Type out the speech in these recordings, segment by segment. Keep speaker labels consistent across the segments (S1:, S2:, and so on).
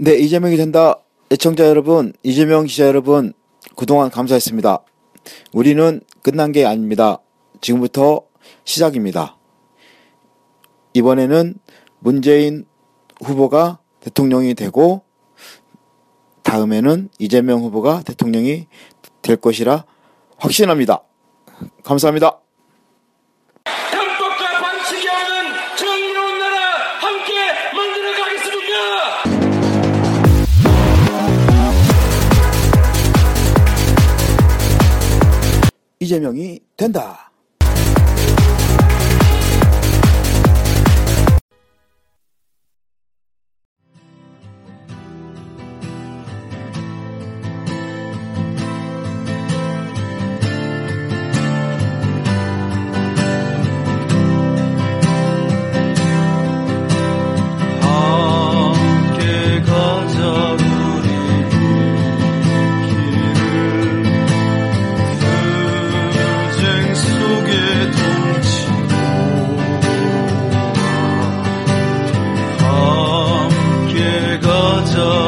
S1: 네, 이재명이 된다. 애청자 여러분, 이재명 기자 여러분, 그동안 감사했습니다. 우리는 끝난 게 아닙니다. 지금부터 시작입니다. 이번에는 문재인 후보가 대통령이 되고, 다음에는 이재명 후보가 대통령이 될 것이라 확신합니다. 감사합니다. 이재명이 된다.
S2: Lord's.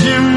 S2: you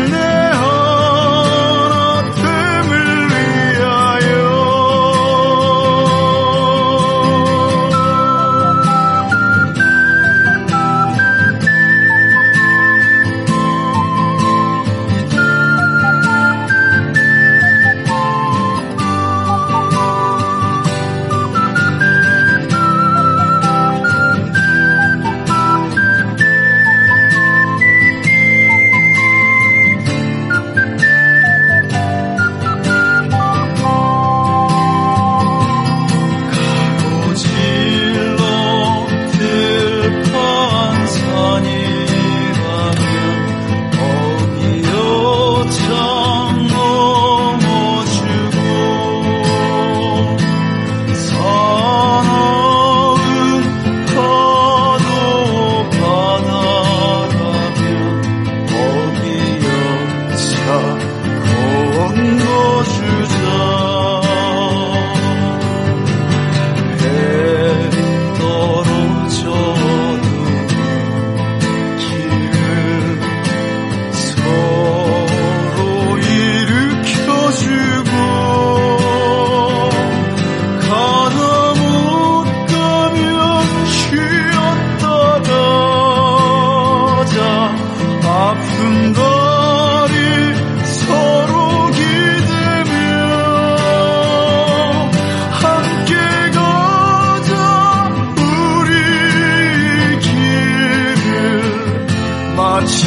S2: watch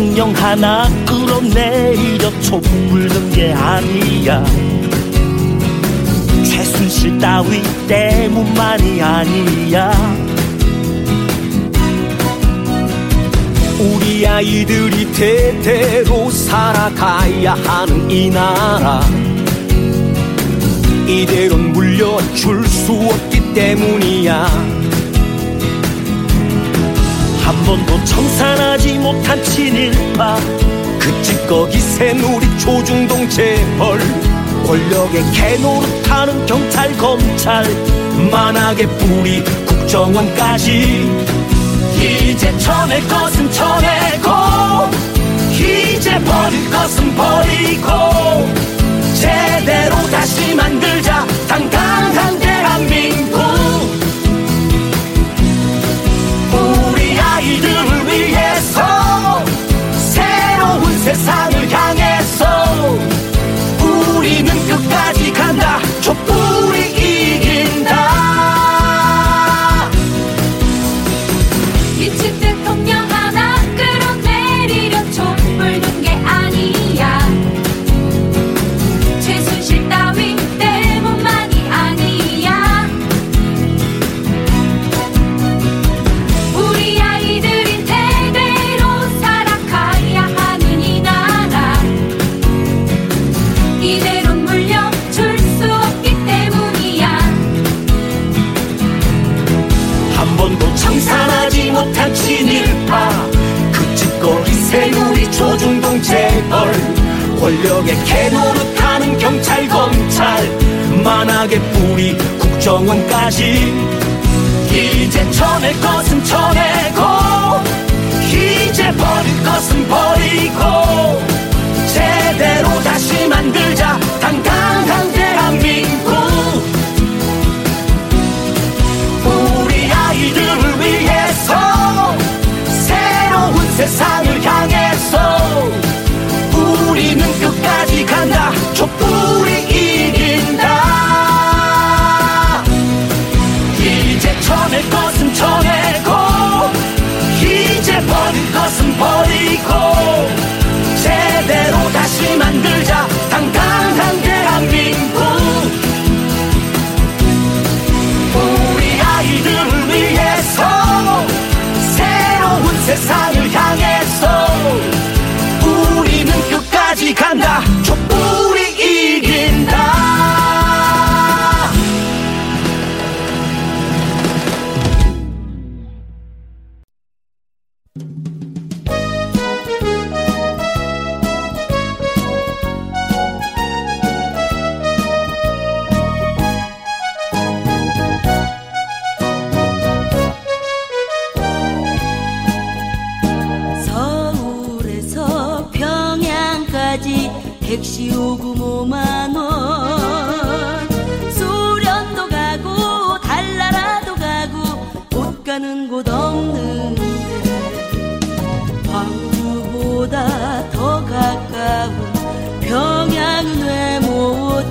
S3: 풍경
S2: 하나
S4: 끌어내려 촛불든 게 아니야. 최순실 따위 때문만이 아니야. 우리 아이들이 대대로 살아가야 하는 이 나라. 이대로 물려줄 수 없기 때문이야. 번도 청산하지 못한 친일파. 그 찌꺼기 새누리 초중동 재벌. 권력의 개노릇하는 경찰 검찰. 만하게 뿌리 국정원까지. 이제 천의 것은 천의 것. 권력에 캐노릇하는 경찰 검찰. 만하게 뿌리 국정원까지. 이제 전할 것은 쳐내고 이제 버릴 것은 버리고. Hustle. 25만
S5: 원. 수련도 가고 달나라도 가고 못 가는 곳 없는데 방구보다 더 가까운 평양은 왜 못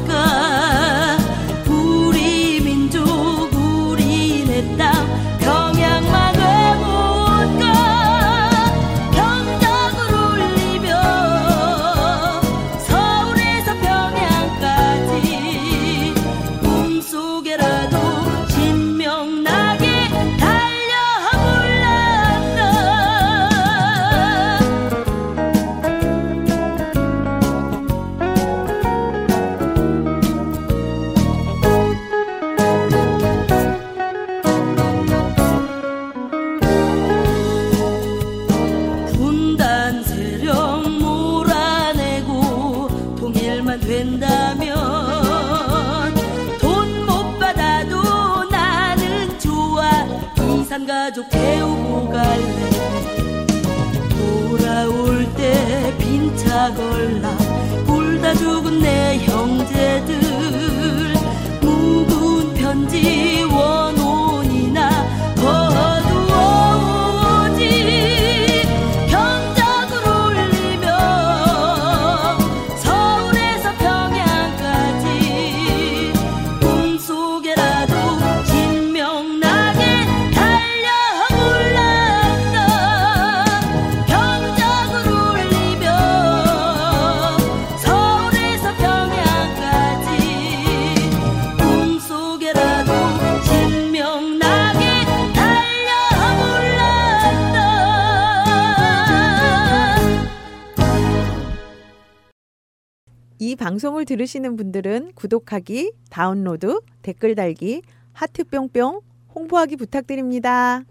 S6: 방송을 들으시는 분들은 구독하기, 다운로드, 댓글 달기, 하트 뿅뿅, 홍보하기 부탁드립니다.